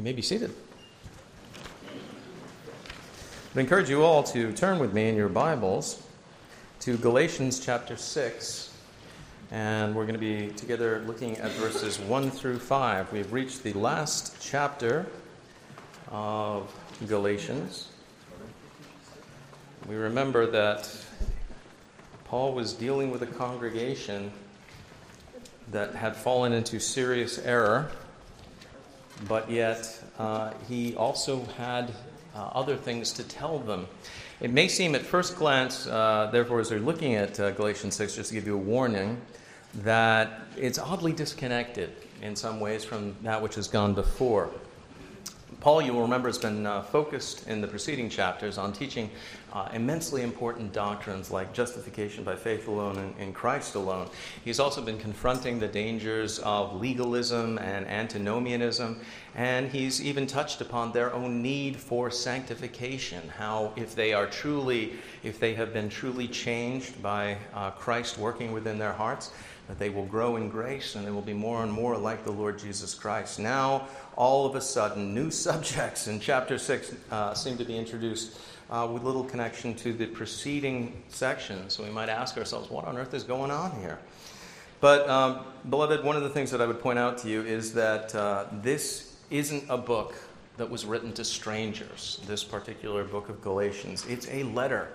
You may be seated. I encourage you all to turn with me in your Bibles to Galatians chapter 6. And we're going to be together looking at verses 1 through 5. We've reached the last chapter of Galatians. We remember that Paul was dealing with a congregation that had fallen into serious error but yet uh, he also had uh, other things to tell them. It may seem at first glance, uh, therefore, as they're looking at uh, Galatians 6, just to give you a warning, that it's oddly disconnected in some ways from that which has gone before. Paul, you will remember, has been uh, focused in the preceding chapters on teaching uh, immensely important doctrines like justification by faith alone and in Christ alone. He's also been confronting the dangers of legalism and antinomianism, and he's even touched upon their own need for sanctification. How, if they are truly, if they have been truly changed by uh, Christ working within their hearts, that they will grow in grace and they will be more and more like the Lord Jesus Christ. Now, all of a sudden, new subjects in chapter 6 uh, seem to be introduced uh, with little connection to the preceding section. So we might ask ourselves, what on earth is going on here? But, um, beloved, one of the things that I would point out to you is that uh, this isn't a book that was written to strangers, this particular book of Galatians. It's a letter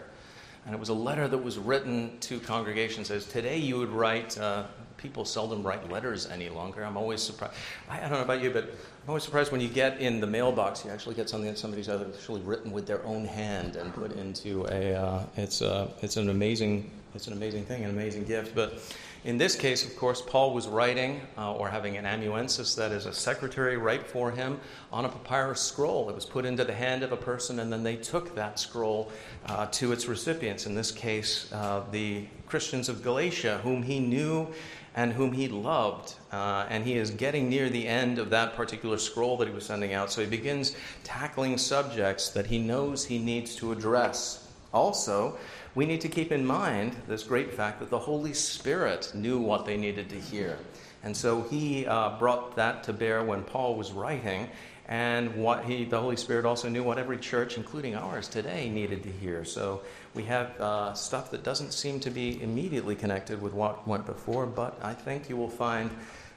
and it was a letter that was written to congregations as today you would write, uh, people seldom write letters any longer. I'm always surprised. I, I, don't know about you, but I'm always surprised when you get in the mailbox, you actually get something that somebody's actually written with their own hand and put into a, uh, it's, uh, it's an amazing, it's an amazing thing, an amazing gift. But in this case, of course, Paul was writing uh, or having an amanuensis, that is, a secretary, write for him on a papyrus scroll. It was put into the hand of a person, and then they took that scroll uh, to its recipients. In this case, uh, the Christians of Galatia, whom he knew and whom he loved. Uh, and he is getting near the end of that particular scroll that he was sending out. So he begins tackling subjects that he knows he needs to address. Also, we need to keep in mind this great fact that the Holy Spirit knew what they needed to hear. And so he uh, brought that to bear when Paul was writing, and what he, the Holy Spirit also knew what every church, including ours today, needed to hear. So we have uh, stuff that doesn't seem to be immediately connected with what went before, but I think you will find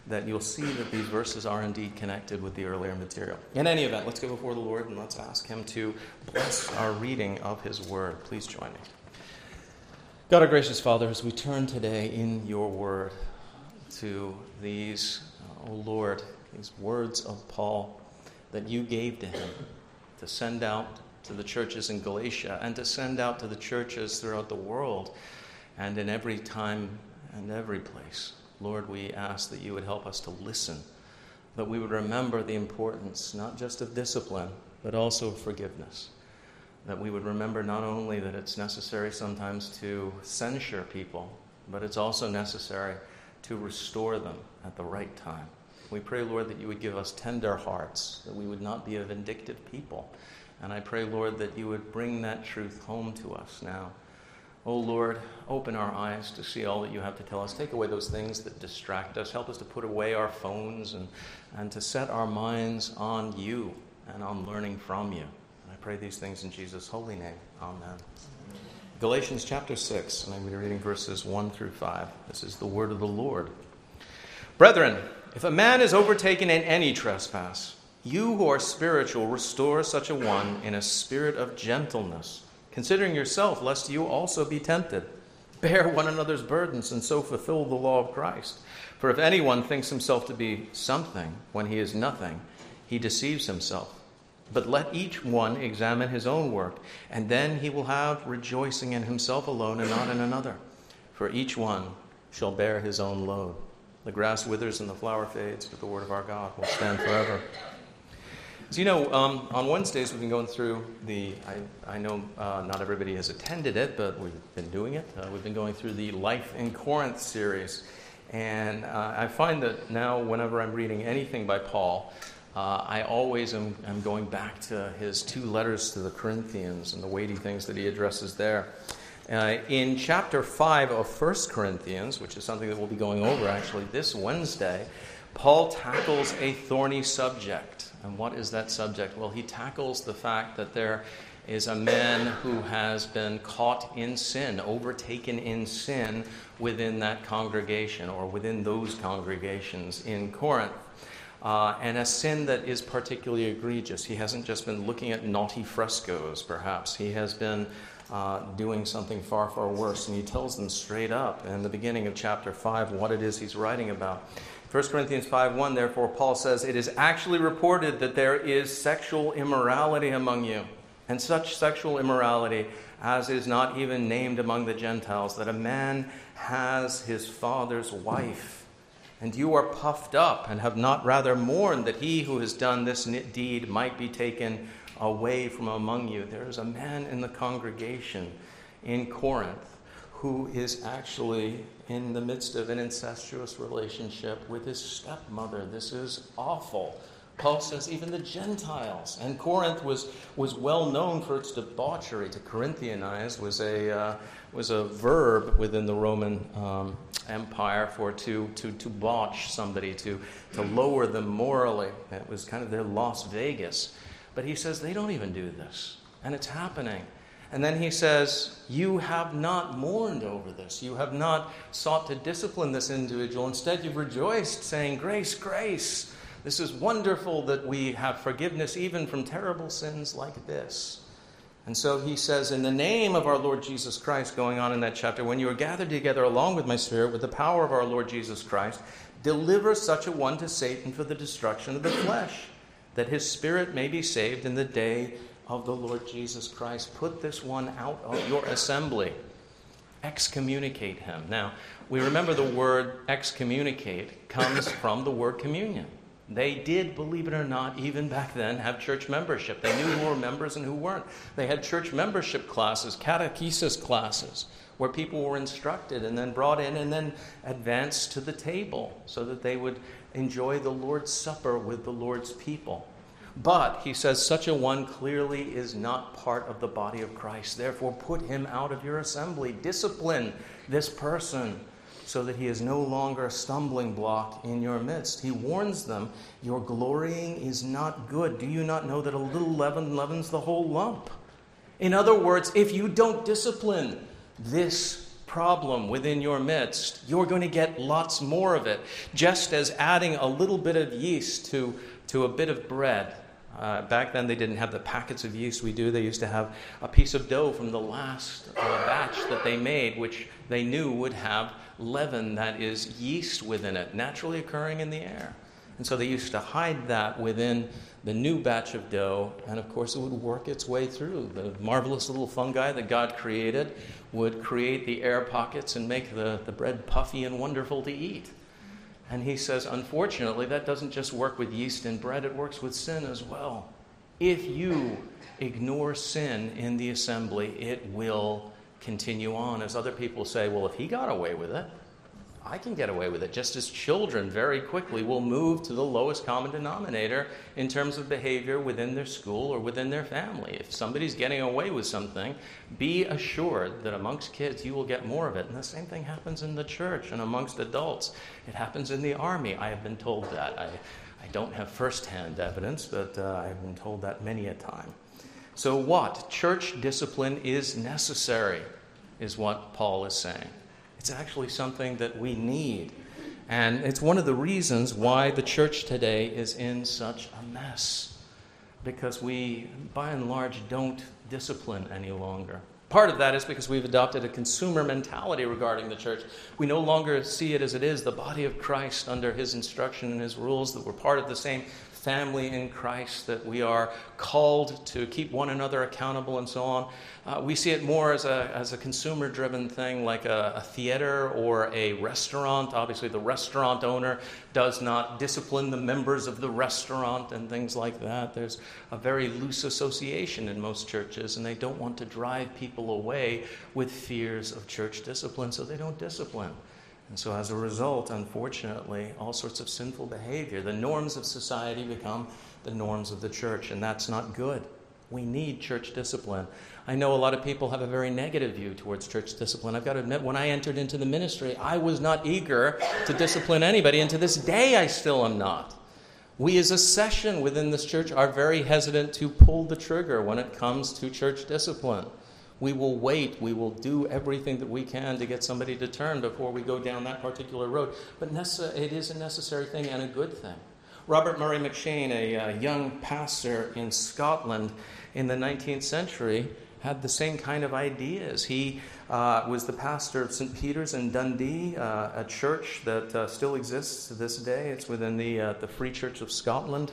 that you'll see that these verses are indeed connected with the earlier material. In any event, let's go before the Lord and let's ask Him to bless our reading of His Word. Please join me. God, our gracious Father, as we turn today in your word to these, oh Lord, these words of Paul that you gave to him to send out to the churches in Galatia and to send out to the churches throughout the world and in every time and every place. Lord, we ask that you would help us to listen, that we would remember the importance not just of discipline, but also of forgiveness that we would remember not only that it's necessary sometimes to censure people, but it's also necessary to restore them at the right time. We pray, Lord, that you would give us tender hearts, that we would not be a vindictive people. And I pray, Lord, that you would bring that truth home to us now. Oh, Lord, open our eyes to see all that you have to tell us. Take away those things that distract us. Help us to put away our phones and, and to set our minds on you and on learning from you I pray these things in Jesus' holy name. Amen. Galatians chapter 6, and I'm going to be reading verses 1 through 5. This is the word of the Lord. Brethren, if a man is overtaken in any trespass, you who are spiritual restore such a one in a spirit of gentleness, considering yourself, lest you also be tempted. Bear one another's burdens, and so fulfill the law of Christ. For if anyone thinks himself to be something when he is nothing, he deceives himself. But let each one examine his own work, and then he will have rejoicing in himself alone and not in another. For each one shall bear his own load. The grass withers and the flower fades, but the word of our God will stand forever. So, you know, um, on Wednesdays we've been going through the, I, I know uh, not everybody has attended it, but we've been doing it. Uh, we've been going through the Life in Corinth series. And uh, I find that now, whenever I'm reading anything by Paul, uh, I always am, am, going back to his two letters to the Corinthians and the weighty things that he addresses there. Uh, in chapter 5 of 1 Corinthians, which is something that we'll be going over actually this Wednesday, Paul tackles a thorny subject. And what is that subject? Well, he tackles the fact that there is a man who has been caught in sin, overtaken in sin within that congregation or within those congregations in Corinth. Uh, and a sin that is particularly egregious. He hasn't just been looking at naughty frescoes, perhaps. He has been uh, doing something far, far worse. And he tells them straight up in the beginning of chapter 5 what it is he's writing about. 1 Corinthians 5 1, therefore, Paul says, It is actually reported that there is sexual immorality among you, and such sexual immorality as is not even named among the Gentiles, that a man has his father's wife. And you are puffed up and have not rather mourned that he who has done this deed might be taken away from among you. There is a man in the congregation in Corinth who is actually in the midst of an incestuous relationship with his stepmother. This is awful. Paul says even the Gentiles. And Corinth was, was well known for its debauchery. To Corinthianize was a, uh, was a verb within the Roman um, Empire for to, to, to botch somebody, to, to lower them morally. It was kind of their Las Vegas. But he says they don't even do this. And it's happening. And then he says, You have not mourned over this. You have not sought to discipline this individual. Instead, you've rejoiced, saying, Grace, grace. This is wonderful that we have forgiveness even from terrible sins like this. And so he says, In the name of our Lord Jesus Christ, going on in that chapter, when you are gathered together along with my Spirit, with the power of our Lord Jesus Christ, deliver such a one to Satan for the destruction of the flesh, that his spirit may be saved in the day of the Lord Jesus Christ. Put this one out of your assembly. Excommunicate him. Now, we remember the word excommunicate comes from the word communion. They did, believe it or not, even back then, have church membership. They knew who were members and who weren't. They had church membership classes, catechesis classes, where people were instructed and then brought in and then advanced to the table so that they would enjoy the Lord's Supper with the Lord's people. But, he says, such a one clearly is not part of the body of Christ. Therefore, put him out of your assembly. Discipline this person so that he is no longer a stumbling block in your midst. He warns them, Your glorying is not good. Do you not know that a little leaven leavens the whole lump? In other words, if you don't discipline this problem within your midst, you're going to get lots more of it. Just as adding a little bit of yeast to, to a bit of bread uh, back then, they didn't have the packets of yeast we do. They used to have a piece of dough from the last uh, batch that they made, which they knew would have leaven, that is, yeast within it, naturally occurring in the air. And so they used to hide that within the new batch of dough, and of course, it would work its way through. The marvelous little fungi that God created would create the air pockets and make the, the bread puffy and wonderful to eat. And he says, unfortunately, that doesn't just work with yeast and bread, it works with sin as well. If you ignore sin in the assembly, it will continue on. As other people say, well, if he got away with it, I can get away with it. Just as children very quickly will move to the lowest common denominator in terms of behavior within their school or within their family. If somebody's getting away with something, be assured that amongst kids you will get more of it. And the same thing happens in the church and amongst adults. It happens in the army. I have been told that. I, I don't have firsthand evidence, but uh, I've been told that many a time. So, what? Church discipline is necessary, is what Paul is saying. It's actually something that we need. And it's one of the reasons why the church today is in such a mess. Because we, by and large, don't discipline any longer. Part of that is because we've adopted a consumer mentality regarding the church. We no longer see it as it is, the body of Christ under his instruction and his rules, that we're part of the same family in Christ, that we are called to keep one another accountable and so on. Uh, we see it more as a, as a consumer driven thing, like a, a, theater or a restaurant. Obviously, the restaurant owner does not discipline the members of the restaurant and things like that. There's a very loose association in most churches, and they don't want to drive people away with fears of church discipline, so they don't discipline. And so, as a result, unfortunately, all sorts of sinful behavior, the norms of society become the norms of the church, and that's not good. We need church discipline. I know a lot of people have a very negative view towards church discipline. I've got to admit, when I entered into the ministry, I was not eager to discipline anybody, and to this day, I still am not. We, as a session within this church, are very hesitant to pull the trigger when it comes to church discipline. We will wait. We will do everything that we can to get somebody to turn before we go down that particular road. But it is a necessary thing and a good thing. Robert Murray M'Cheyne, a, uh, young pastor in Scotland in the 19th century, had the same kind of ideas. He uh, was the pastor of St. Peter's in Dundee, uh, a church that uh, still exists to this day. It's within the, uh, the Free Church of Scotland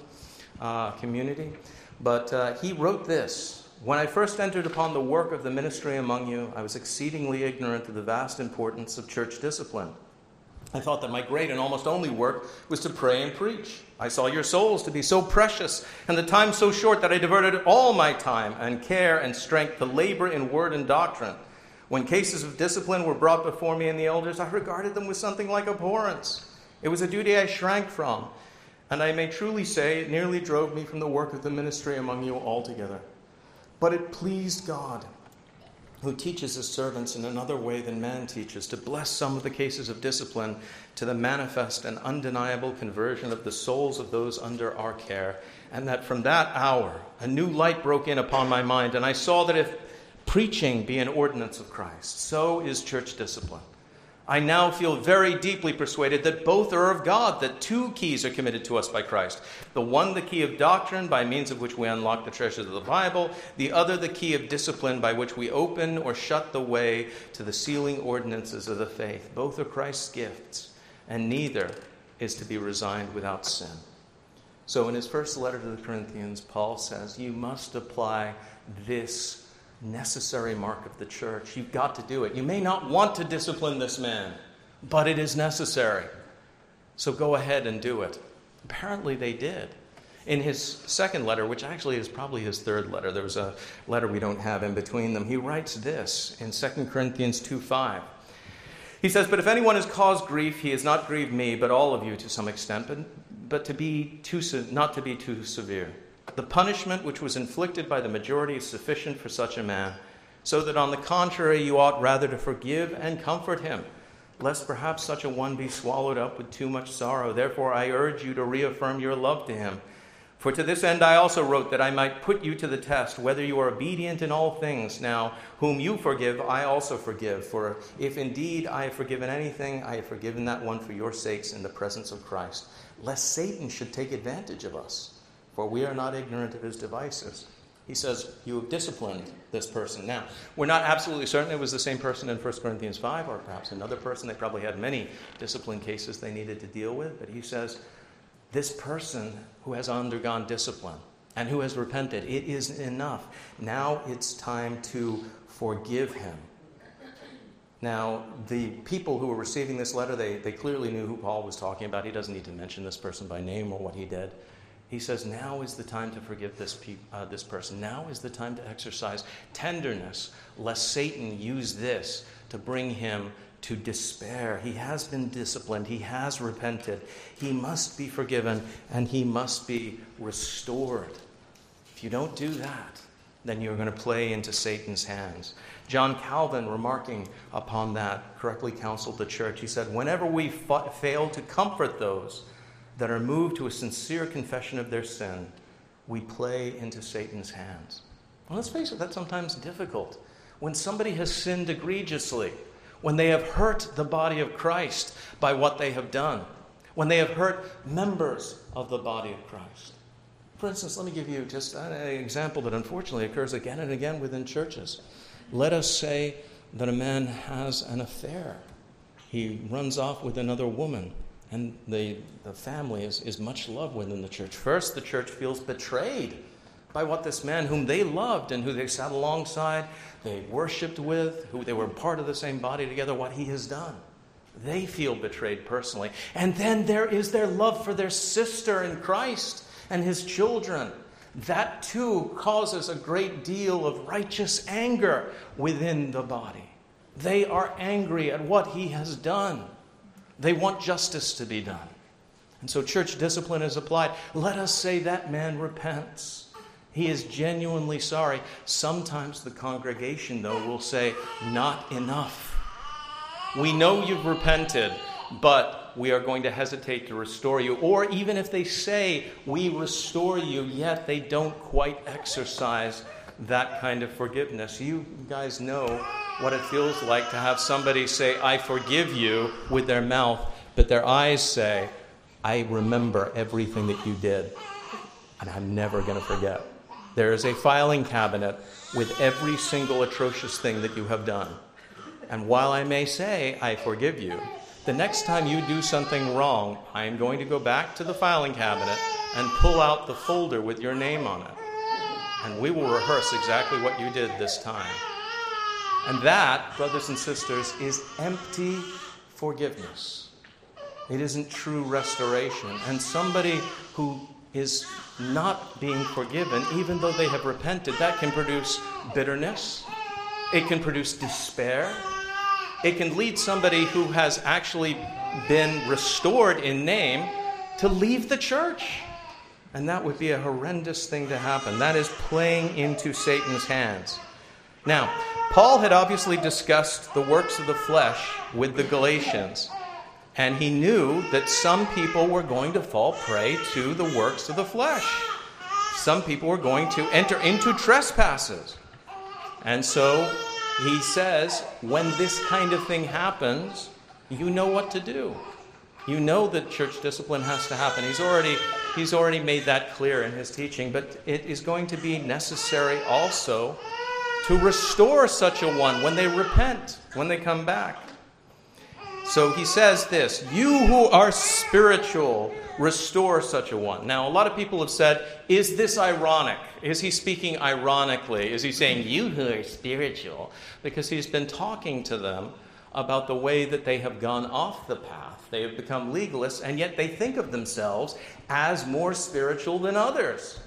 uh, community. But he wrote this When I first entered upon the work of the ministry among you, I was exceedingly ignorant of the vast importance of church discipline. I thought that my great and almost only work was to pray and preach. I saw your souls to be so precious, and the time so short that I diverted all my time and care and strength to labor in word and doctrine. When cases of discipline were brought before me and the elders, I regarded them with something like abhorrence. It was a duty I shrank from, and I may truly say it nearly drove me from the work of the ministry among you altogether. But it pleased God who teaches his servants in another way than man teaches, to bless some of the cases of discipline to the manifest and undeniable conversion of the souls of those under our care. And that from that hour, a new light broke in upon my mind, and I saw that if preaching be an ordinance of Christ, so is church discipline. I now feel very deeply persuaded that both are of God, that two keys are committed to us by Christ. The one, the key of doctrine, by means of which we unlock the treasures of the Bible, the other, the key of discipline, by which we open or shut the way to the sealing ordinances of the faith. Both are Christ's gifts, and neither is to be resigned without sin. So, in his first letter to the Corinthians, Paul says, You must apply this necessary mark of the church. You've got to do it. You may not want to discipline this man, but it is necessary. So go ahead and do it. Apparently, they did. In his second letter, which actually is probably his third letter, there was a letter we don't have in between them. He writes this in 2 Corinthians 2 5. He says, But if anyone has caused grief, he has not grieved me, but all of you to some extent, but, but to be too, not to be too severe. The punishment which was inflicted by the majority is sufficient for such a man, so that on the contrary you ought rather to forgive and comfort him, lest perhaps such a one be swallowed up with too much sorrow. Therefore, I urge you to reaffirm your love to him. For to this end I also wrote that I might put you to the test, whether you are obedient in all things. Now, whom you forgive, I also forgive. For if indeed I have forgiven anything, I have forgiven that one for your sakes in the presence of Christ, lest Satan should take advantage of us for we are not ignorant of his devices. He says, You have disciplined this person. Now, we're not absolutely certain it was the same person in 1 Corinthians 5 or perhaps another person. They probably had many discipline cases they needed to deal with. But he says, This person who has undergone discipline and who has repented, it is enough. Now it's time to forgive him. Now, the people who were receiving this letter, they, they clearly knew who Paul was talking about. He doesn't need to mention this person by name or what he did. He says, Now is the time to forgive this, pe- uh, this person. Now is the time to exercise tenderness, lest Satan use this to bring him to despair. He has been disciplined, he has repented. He must be forgiven, and he must be restored. If you don't do that, then you're going to play into Satan's hands. John Calvin, remarking upon that, correctly counseled the church. He said, Whenever we fa- fail to comfort those, that are moved to a sincere confession of their sin, we play into Satan's hands. Well, let's face it, that's sometimes difficult. When somebody has sinned egregiously, when they have hurt the body of Christ by what they have done, when they have hurt members of the body of Christ. For instance, let me give you just an example that unfortunately occurs again and again within churches. Let us say that a man has an affair, he runs off with another woman. And the, the family is, is much loved within the church. First, the church feels betrayed by what this man, whom they loved and who they sat alongside, they worshiped with, who they were part of the same body together, what he has done. They feel betrayed personally. And then there is their love for their sister in Christ and his children. That too causes a great deal of righteous anger within the body. They are angry at what he has done. They want justice to be done. And so church discipline is applied. Let us say that man repents. He is genuinely sorry. Sometimes the congregation, though, will say, Not enough. We know you've repented, but we are going to hesitate to restore you. Or even if they say, We restore you, yet they don't quite exercise that kind of forgiveness. You guys know what it feels like to have somebody say, I forgive you with their mouth, but their eyes say, I remember everything that you did, and I'm never going to forget. There is a filing cabinet with every single atrocious thing that you have done. And while I may say, I forgive you, the next time you do something wrong, I am going to go back to the filing cabinet and pull out the folder with your name on it. And we will rehearse exactly what you did this time. And that, brothers and sisters, is empty forgiveness. It isn't true restoration. And somebody who is not being forgiven, even though they have repented, that can produce bitterness. It can produce despair. It can lead somebody who has actually been restored in name to leave the church. And that would be a horrendous thing to happen. That is playing into Satan's hands. Now, Paul had obviously discussed the works of the flesh with the Galatians. And he knew that some people were going to fall prey to the works of the flesh. Some people were going to enter into trespasses. And so he says, when this kind of thing happens, you know what to do. You know that church discipline has to happen. He's already, he's already made that clear in his teaching, but it is going to be necessary also to restore such a one when they repent, when they come back. So he says this You who are spiritual, restore such a one. Now, a lot of people have said, Is this ironic? Is he speaking ironically? Is he saying, You who are spiritual? Because he's been talking to them about the way that they have gone off the path. They have become legalists, and yet they think of themselves as more spiritual than others.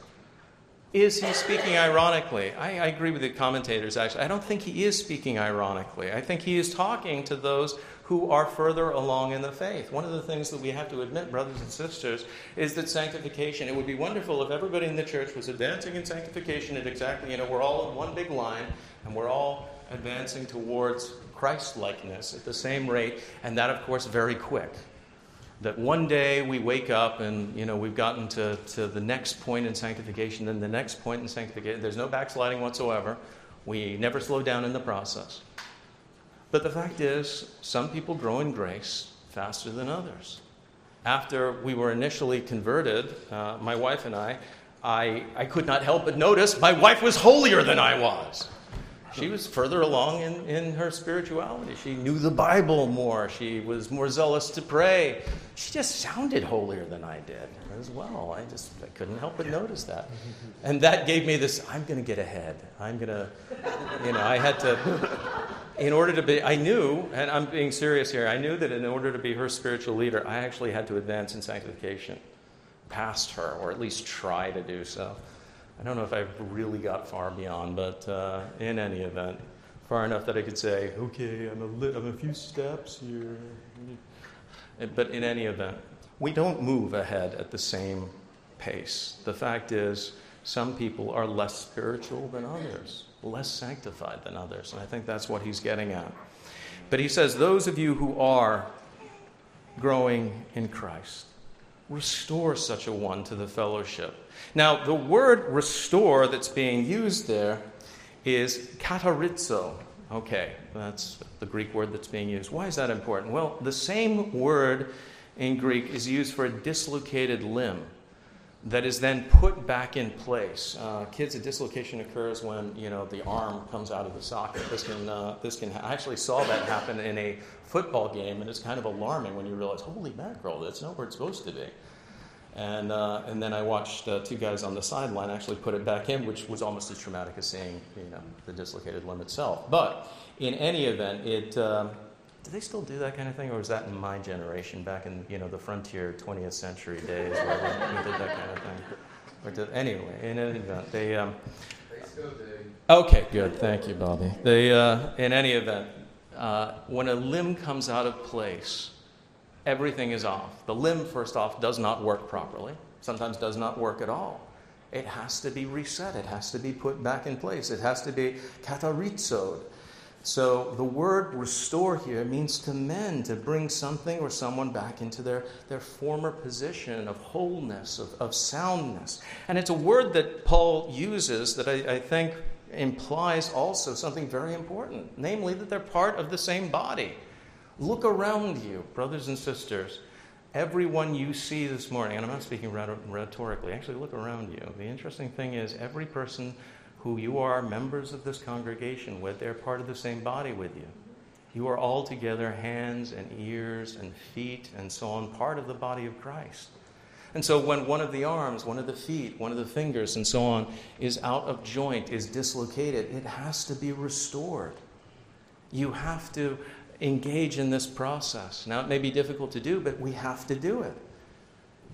Is he speaking ironically? I, I, agree with the commentators, actually. I don't think he is speaking ironically. I think he is talking to those who are further along in the faith. One of the things that we have to admit, brothers and sisters, is that sanctification, it would be wonderful if everybody in the church was advancing in sanctification at exactly, you know, we're all in one big line and we're all advancing towards Christ likeness at the same rate, and that, of course, very quick that one day we wake up and you know we've gotten to, to the next point in sanctification then the next point in sanctification there's no backsliding whatsoever we never slow down in the process but the fact is, some people grow in grace faster than others. After we were initially converted, uh, my wife and I, I, I could not help but notice my wife was holier than I was. She was further along in, in her spirituality. She knew the Bible more. She was more zealous to pray. She just sounded holier than I did as well. I just I couldn't help but notice that. And that gave me this I'm going to get ahead. I'm going to, you know, I had to in order to be, I knew, and I'm being serious here, I knew that in order to be her spiritual leader, I actually had to advance in sanctification past her, or at least try to do so. I don't know if I've really got far beyond, but uh, in any event, far enough that I could say, okay, I'm a, lit, I'm a few steps here. But in any event, we don't move ahead at the same pace. The fact is, some people are less spiritual than others less sanctified than others. And I think that's what he's getting at. But he says, Those of you who are growing in Christ, restore such a one to the fellowship. Now, the word restore that's being used there is katartizo. Okay, that's the Greek word that's being used. Why is that important? Well, the same word in Greek is used for a dislocated limb that is then put back in place. Uh, kids, a dislocation occurs when you know the arm comes out of the socket. This can uh, this can. I actually saw that happen in a football game, and it's kind of alarming when you realize, holy mackerel, that's not where it's supposed to be. And uh, and then I watched uh, two guys on the sideline actually put it back in, which was almost as traumatic as seeing you know the dislocated limb itself. But in any event, it um, do they still do that kind of thing, or was that in my generation, back in you know the frontier 20th century days, where they, did that kind of thing? Or did, anyway, in any event, they. Um, they still do. Okay, good. Thank you, Bobby. They, uh, in any event, uh, when a limb comes out of place, everything is off. The limb, first off, does not work properly. Sometimes does not work at all. it has to be reset. It has to be put back in place. It has to be katartizoed. So the word restore here means to mend, to bring something or someone back into their, their former position of wholeness, of, of soundness. And it's a word that Paul uses that I, I think implies also something very important, namely that they're part of the same body. Look around you, brothers and sisters. Everyone you see this morning, and I'm not speaking rhetorically, actually look around you. The interesting thing is, every person who you are members of this congregation with, they're part of the same body with you. You are all together, hands and ears and feet and so on, part of the body of Christ. And so, when one of the arms, one of the feet, one of the fingers, and so on is out of joint, is dislocated, it has to be restored. You have to engage in this process. Now, it may be difficult to do, but we have to do it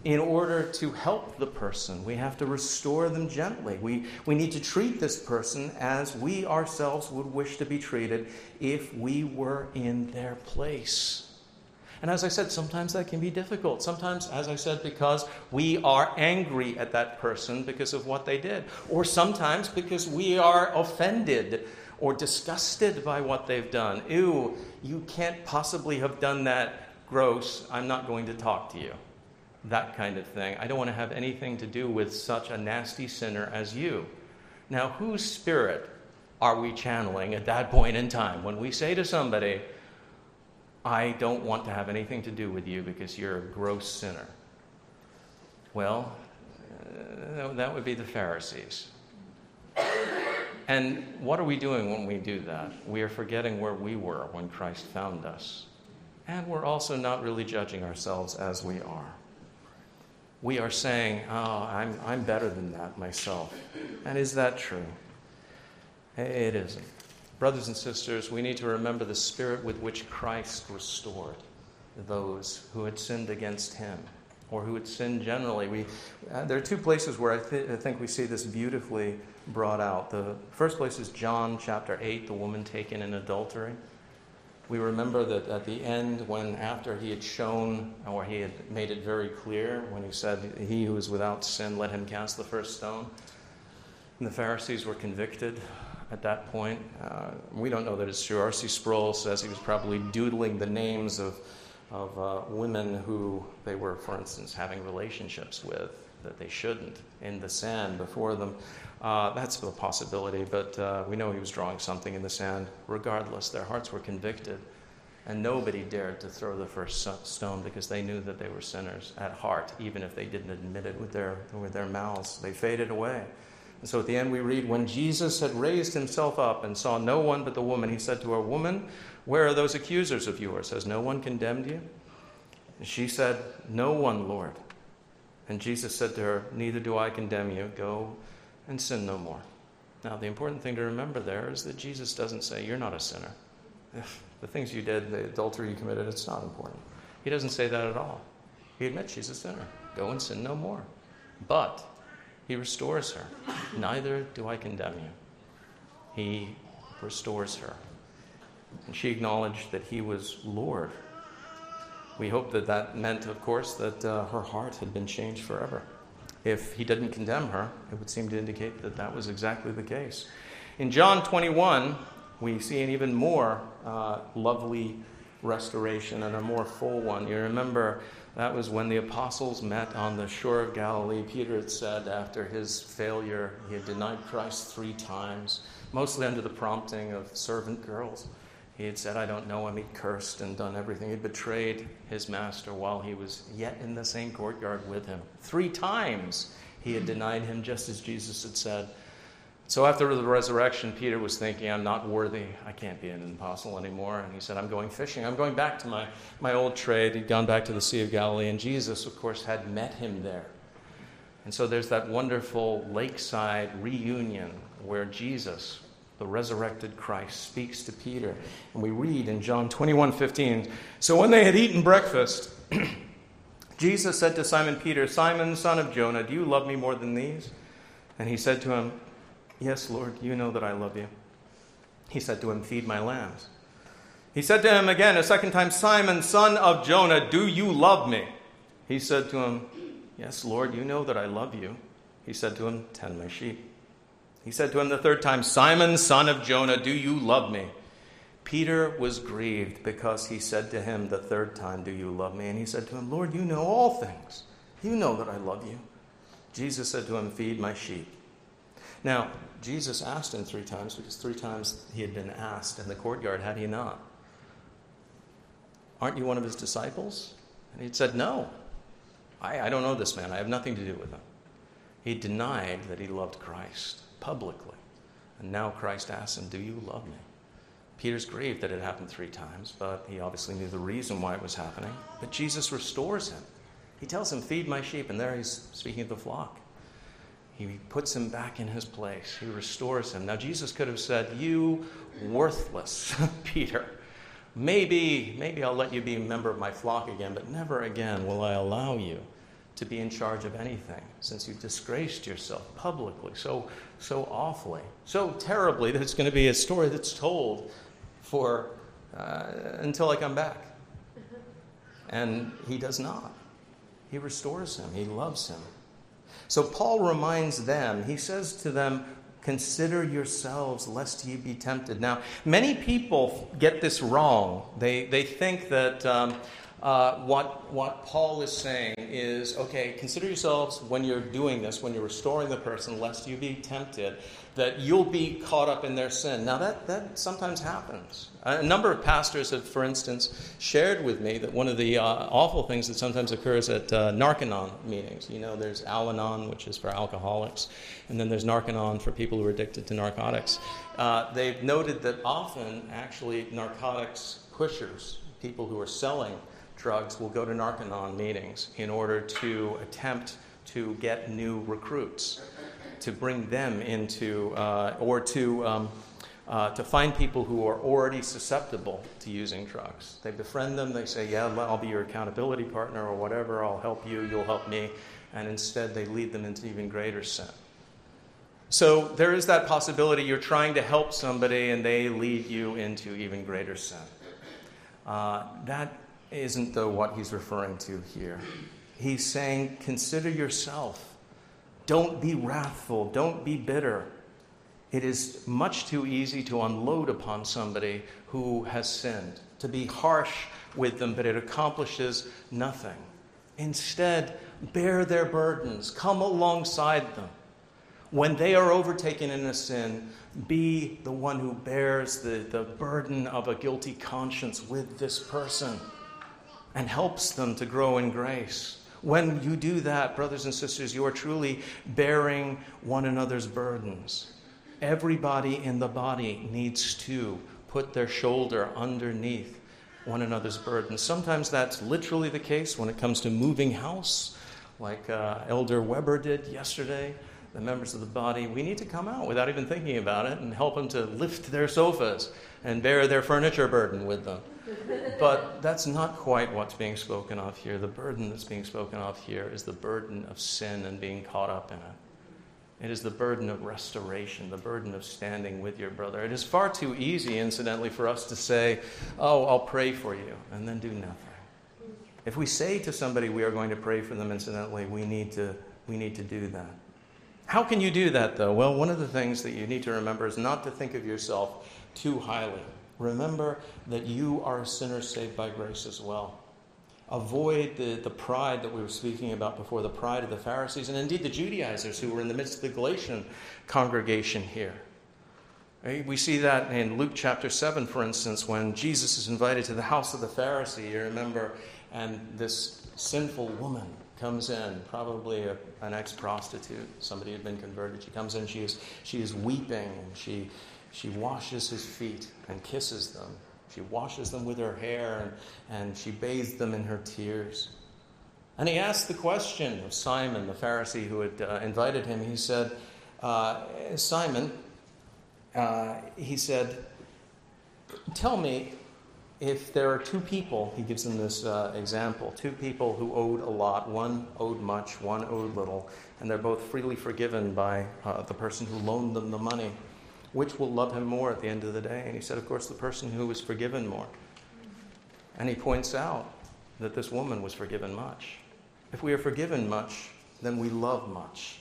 in order to help the person. We have to restore them gently. We, we need to treat this person as we ourselves would wish to be treated if we were in their place. And as I said, sometimes that can be difficult. Sometimes, as I said, because we are angry at that person because of what they did. Or sometimes because we are offended or disgusted by what they've done. Ew, you can't possibly have done that. Gross. I'm not going to talk to you that kind of thing. I don't want to have anything to do with such a nasty sinner as you. Now, whose spirit are we channeling at that point in time when we say to somebody, I don't want to have anything to do with you because you're a gross sinner? Well, uh, that would be the Pharisees. And what are we doing when we do that? We are forgetting where we were when Christ found us. And we're also not really judging ourselves as we are we are saying, Oh, I'm, I'm better than that myself. And is that true? It isn't. Brothers and sisters, we need to remember the spirit with which Christ restored those who had sinned against him or who had sinned generally. We, uh, there are two places where I, th- I think we see this beautifully brought out. The first place is John chapter 8, the woman taken in adultery. We remember that at the end, when after he had shown, or he had made it very clear, when he said, He who is without sin, let him cast the first stone. And the Pharisees were convicted at that point. Uh, we don't know that it's true. R.C. Sproul says he was probably doodling the names of, of uh, women who they were, for instance, having relationships with that they shouldn't in the sand before them. Uh, that's a possibility, but uh, we know he was drawing something in the sand. Regardless, their hearts were convicted, and nobody dared to throw the first stone because they knew that they were sinners at heart, even if they didn't admit it with their, with their mouths. They faded away. And so at the end, we read, When Jesus had raised himself up and saw no one but the woman, he said to her, Woman, where are those accusers of yours? Has no one condemned you? And she said, No one, Lord. And Jesus said to her, Neither do I condemn you. Go and sin no more. Now, the important thing to remember there is that Jesus doesn't say, You're not a sinner. the things you did, the adultery you committed, it's not important. He doesn't say that at all. He admits she's a sinner. Go and sin no more. But he restores her. Neither do I condemn you. He restores her. And she acknowledged that he was Lord. We hope that that meant, of course, that uh, her heart had been changed forever. If he didn't condemn her, it would seem to indicate that that was exactly the case. In John 21, we see an even more uh, lovely restoration and a more full one. You remember that was when the apostles met on the shore of Galilee. Peter had said after his failure, he had denied Christ three times, mostly under the prompting of servant girls. He had said, I don't know him. He'd cursed and done everything. He'd betrayed his master while he was yet in the same courtyard with him. Three times he had denied him, just as Jesus had said. So after the resurrection, Peter was thinking, I'm not worthy. I can't be an apostle anymore. And he said, I'm going fishing. I'm going back to my, my old trade. He'd gone back to the Sea of Galilee. And Jesus, of course, had met him there. And so there's that wonderful lakeside reunion where Jesus the resurrected Christ speaks to Peter. And we read in John 21 15. So when they had eaten breakfast, Jesus said to Simon Peter, Simon, son of Jonah, do you love me more than these? And he said to him, Yes, Lord, you know that I love you. He said to him, Feed my lambs. He said to him again a second time, Simon, son of Jonah, do you love me? He said to him, Yes, Lord, you know that I love you. He said to him, Tend my sheep. He said to him the third time, Simon, son of Jonah, do you love me? Peter was grieved because he said to him the third time, Do you love me? And he said to him, Lord, you know all things. You know that I love you. Jesus said to him, Feed my sheep. Now, Jesus asked him three times because three times he had been asked in the courtyard, had he not? Aren't you one of his disciples? And he said, No. I, I don't know this man. I have nothing to do with him. He denied that he loved Christ publicly. And now Christ asks him, Do you love me? Peter's grieved that it happened three times, but he obviously knew the reason why it was happening. But Jesus restores him. He tells him, Feed my sheep. And there he's speaking of the flock. He puts him back in his place. He restores him. Now, Jesus could have said, You worthless Peter. Maybe, maybe I'll let you be a member of my flock again, but never again will I allow you to be in charge of anything since you've disgraced yourself publicly so, so awfully, so terribly that it's going to be a story that's told for uh, until I come back. And he does not. He restores him, he loves him. So Paul reminds them, he says to them, Consider yourselves lest ye be tempted. Now, many people get this wrong. They, they think that um, uh, what, what Paul is saying is okay, consider yourselves when you're doing this, when you're restoring the person, lest you be tempted, that you'll be caught up in their sin. Now, that, that sometimes happens. A number of pastors have, for instance, shared with me that one of the uh, awful things that sometimes occurs at uh, Narconon meetings, you know, there's Al Anon, which is for alcoholics, and then there's Narconon for people who are addicted to narcotics. Uh, they've noted that often, actually, narcotics pushers, people who are selling, drugs will go to Narcanon meetings in order to attempt to get new recruits, to bring them into, uh, or to, um, uh, to find people who are already susceptible to using drugs. They befriend them, they say, Yeah, I'll be your accountability partner or whatever, I'll help you, you'll help me. And instead, they lead them into even greater sin. So there is that possibility you're trying to help somebody and they lead you into even greater sin. Uh, that isn't though what he's referring to here. He's saying, consider yourself. Don't be wrathful. Don't be bitter. It is much too easy to unload upon somebody who has sinned, to be harsh with them, but it accomplishes nothing. Instead, bear their burdens, come alongside them. When they are overtaken in a sin, be the one who bears the, the burden of a guilty conscience with this person and helps them to grow in grace. When you do that, brothers and sisters, you are truly bearing one another's burdens. Everybody in the body needs to put their shoulder underneath one another's burdens. Sometimes that's literally the case when it comes to moving house, like uh, Elder Weber did yesterday. The members of the body, we need to come out without even thinking about it and help them to lift their sofas and bear their furniture burden with them but that's not quite what's being spoken of here. The burden that's being spoken of here is the burden of sin and being caught up in it. It is the burden of restoration, the burden of standing with your brother. It is far too easy, incidentally, for us to say, Oh, I'll pray for you, and then do nothing. If we say to somebody we are going to pray for them, incidentally, we need to, we need to do that. How can you do that, though? Well, one of the things that you need to remember is not to think of yourself too highly. Remember that you are a sinner saved by grace as well. Avoid the, the pride that we were speaking about before, the pride of the Pharisees, and indeed the Judaizers who were in the midst of the Galatian congregation here. Eh, we see that in Luke chapter 7, for instance, when Jesus is invited to the house of the Pharisee, you remember, and this sinful woman comes in, probably a, an ex prostitute, somebody who had been converted. She comes in, she is, she is weeping, and she, she washes his feet and kisses them. She washes them with her hair and, and she bathes them in her tears. And he asked the question of Simon, the Pharisee who had uh, invited him. He said, uh, Simon, uh, he said, Tell me if there are two people, he gives them this uh, example two people who owed a lot, one owed much, one owed little, and they're both freely forgiven by uh, the person who loaned them the money which will love him more at the end of the day? And he said, Of course, the person who was forgiven more. And he points out that this woman was forgiven much. If we are forgiven much, then we love much.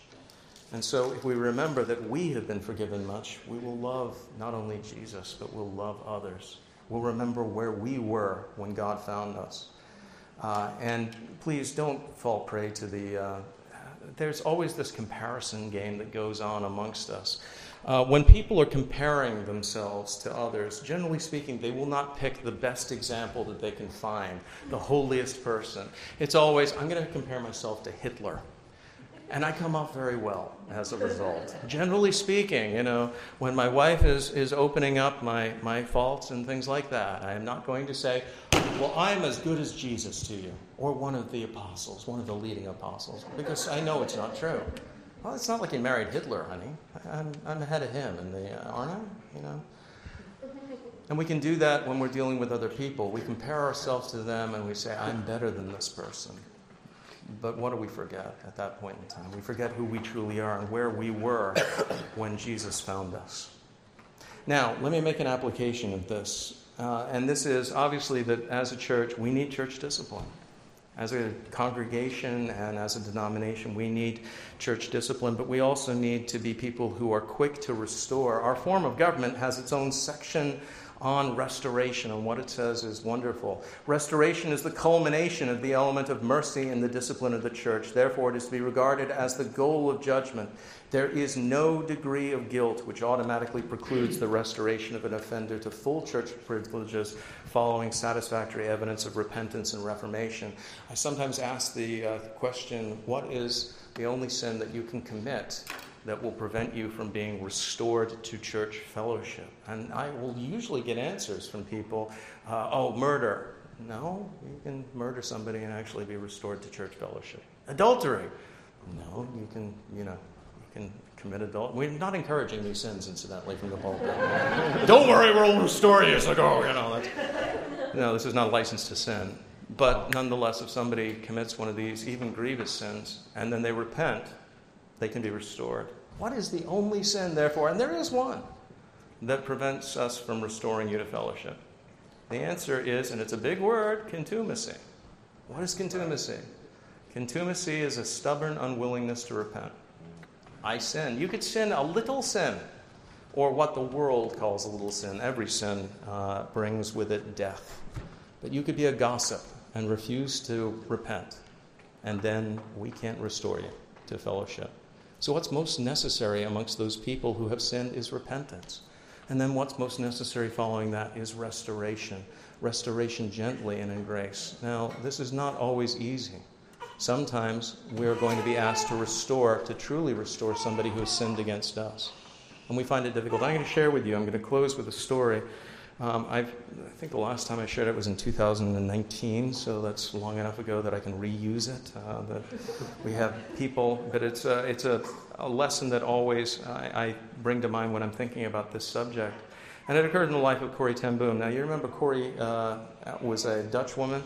And so, if we remember that we have been forgiven much, we will love not only Jesus, but we'll love others. We'll remember where we were when God found us. Uh, and please don't fall prey to the. Uh, there's always this comparison game that goes on amongst us. Uh, when people are comparing themselves to others, generally speaking, they will not pick the best example that they can find, the holiest person. It's always, I'm going to compare myself to Hitler and I come off very well as a result. Generally speaking, you know, when my wife is, is opening up my, my faults and things like that, I am not going to say, well, I'm as good as Jesus to you, or one of the apostles, one of the leading apostles, because I know it's not true. Well, it's not like he married Hitler, honey. I'm, I'm ahead of him, and the, uh, aren't I? You know? And we can do that when we're dealing with other people. We compare ourselves to them and we say, I'm better than this person. But what do we forget at that point in time? We forget who we truly are and where we were when Jesus found us. Now, let me make an application of this. Uh, and this is obviously that as a church, we need church discipline. As a congregation and as a denomination, we need church discipline, but we also need to be people who are quick to restore. Our form of government has its own section on restoration, and what it says is wonderful. Restoration is the culmination of the element of mercy in the discipline of the church. Therefore, it is to be regarded as the goal of judgment. There is no degree of guilt which automatically precludes the restoration of an offender to full church privileges following satisfactory evidence of repentance and reformation. I sometimes ask the uh, question what is the only sin that you can commit that will prevent you from being restored to church fellowship. And I will usually get answers from people uh, oh, murder. No, you can murder somebody and actually be restored to church fellowship. Adultery. No, you can, you know, can commit adultery. We're not encouraging these sins, incidentally, from the pulpit. Don't worry, restore you. It's like, oh, you know, that's, no, this is not a license to sin. But nonetheless, if somebody commits one of these, even grievous sins, and then they repent, they can be restored. What is the only sin, therefore, and there is one, that prevents us from restoring you to fellowship? The answer is, and it's a big word, contumacy. What is contumacy? Contumacy is a stubborn unwillingness to repent. I sin. You could sin a little sin, or what the world calls a little sin. Every sin uh, brings with it death. But you could be a gossip and refuse to repent, and then we can't restore you to fellowship. So, what's most necessary amongst those people who have sinned is repentance. And then, what's most necessary following that is restoration. Restoration gently and in grace. Now, this is not always easy. Sometimes we're going to be asked to restore, to truly restore somebody who has sinned against us. And we find it difficult. I'm going to share with you, I'm going to close with a story um, i think the last time I shared it was in 2019, so that's long enough ago that I can reuse it. Uh, we have people, but it's a, it's a, a lesson that always I, I, bring to mind when I'm thinking about this subject. And it occurred in the life of Corrie ten Boom. Now, you remember Corrie uh, was a Dutch woman.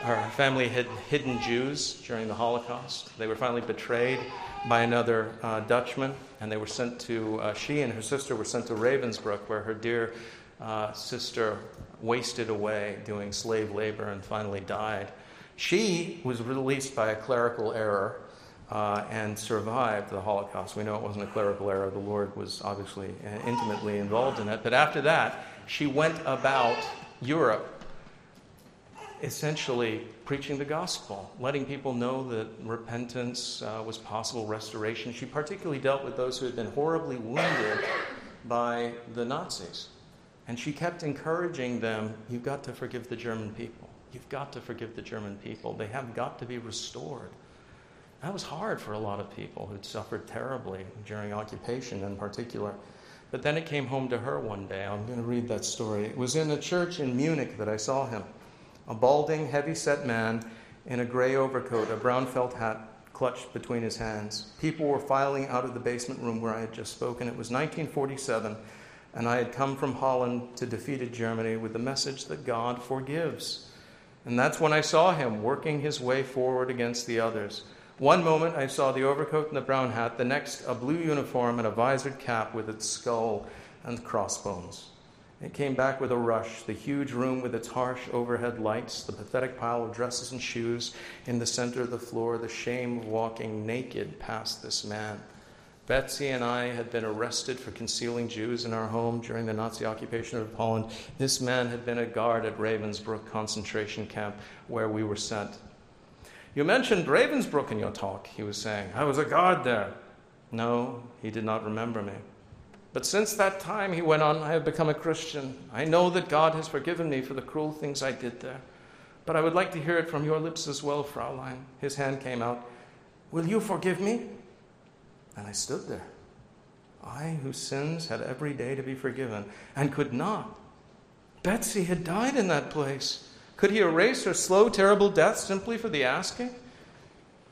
Her family had hidden Jews during the Holocaust. They were finally betrayed by another uh, Dutchman, and they were sent to, uh, she and her sister were sent to Ravensbrück, where her dear uh, sister wasted away doing slave labor and finally died. She was released by a clerical error uh, and survived the Holocaust. We know it wasn't a clerical error, the Lord was obviously uh, intimately involved in it. But after that, she went about Europe essentially preaching the gospel, letting people know that repentance uh, was possible, restoration. She particularly dealt with those who had been horribly wounded by the Nazis. And she kept encouraging them you've got to forgive the German people. You've got to forgive the German people. They have got to be restored. That was hard for a lot of people who'd suffered terribly during occupation in particular. But then it came home to her one day. I'm going to read that story. It was in a church in Munich that I saw him. A balding, heavy set man in a gray overcoat, a brown felt hat clutched between his hands. People were filing out of the basement room where I had just spoken. It was 1947 and I had come from Holland to defeated Germany with the message that God forgives. And that's when I saw him working his way forward against the others. One moment I saw the overcoat and the brown hat, the next, a blue uniform and a visored cap with its skull and crossbones. It came back with a rush, the huge room with its harsh overhead lights, the pathetic pile of dresses and shoes in the center of the floor, the shame of walking naked past this man. Betsie and I had been arrested for concealing Jews in our home during the Nazi occupation of Poland. This man had been a guard at Ravensbrück concentration camp where we were sent. You mentioned Ravensbrück in your talk, he was saying. I was a guard there. No, he did not remember me. But since that time, he went on, I have become a Christian. I know that God has forgiven me for the cruel things I did there. But I would like to hear it from your lips as well, Fraulein. His hand came out. Will you forgive me? And I stood there. I, whose sins had every day to be forgiven, and could not. Betsie had died in that place. Could he erase her slow, terrible death simply for the asking?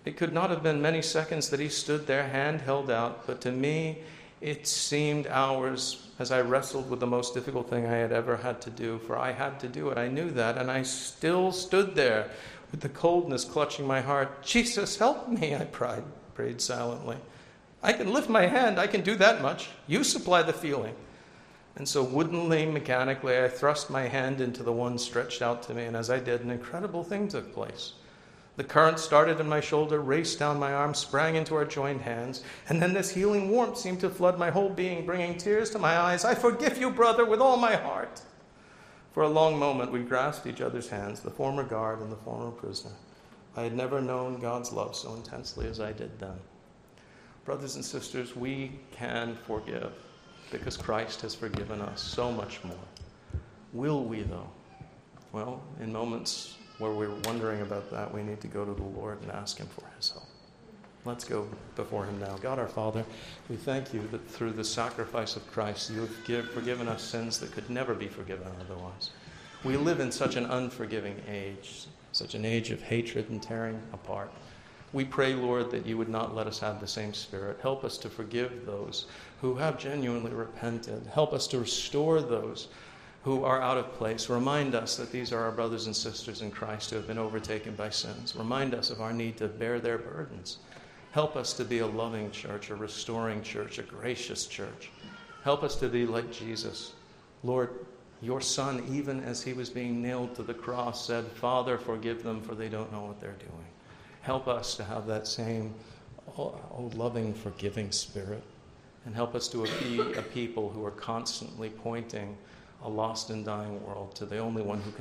It could not have been many seconds that he stood there, hand held out, but to me, it seemed hours as I wrestled with the most difficult thing I had ever had to do, for I had to do it. I knew that, and I still stood there with the coldness clutching my heart. Jesus, help me, I cried, prayed silently. I can lift my hand, I can do that much. You supply the feeling. And so, woodenly, mechanically, I thrust my hand into the one stretched out to me, and as I did, an incredible thing took place. The current started in my shoulder, raced down my arm, sprang into our joined hands, and then this healing warmth seemed to flood my whole being, bringing tears to my eyes. I forgive you, brother, with all my heart. For a long moment, we grasped each other's hands, the former guard and the former prisoner. I had never known God's love so intensely as I did then. Brothers and sisters, we can forgive because Christ has forgiven us so much more. Will we, though? Well, in moments where we're wondering about that, we need to go to the Lord and ask Him for His help. Let's go before Him now. God our Father, we thank you that through the sacrifice of Christ, you have give, forgiven us sins that could never be forgiven otherwise. We live in such an unforgiving age, such an age of hatred and tearing apart. We pray, Lord, that you would not let us have the same spirit. Help us to forgive those who have genuinely repented. Help us to restore those who are out of place. Remind us that these are our brothers and sisters in Christ who have been overtaken by sins. Remind us of our need to bear their burdens. Help us to be a loving church, a restoring church, a gracious church. Help us to be like Jesus. Lord, your Son, even as he was being nailed to the cross, said, Father, forgive them, for they don't know what they're doing. Help us to have that same oh, oh, loving, forgiving spirit. And help us to be a people who are constantly pointing a lost and dying world to the only one who can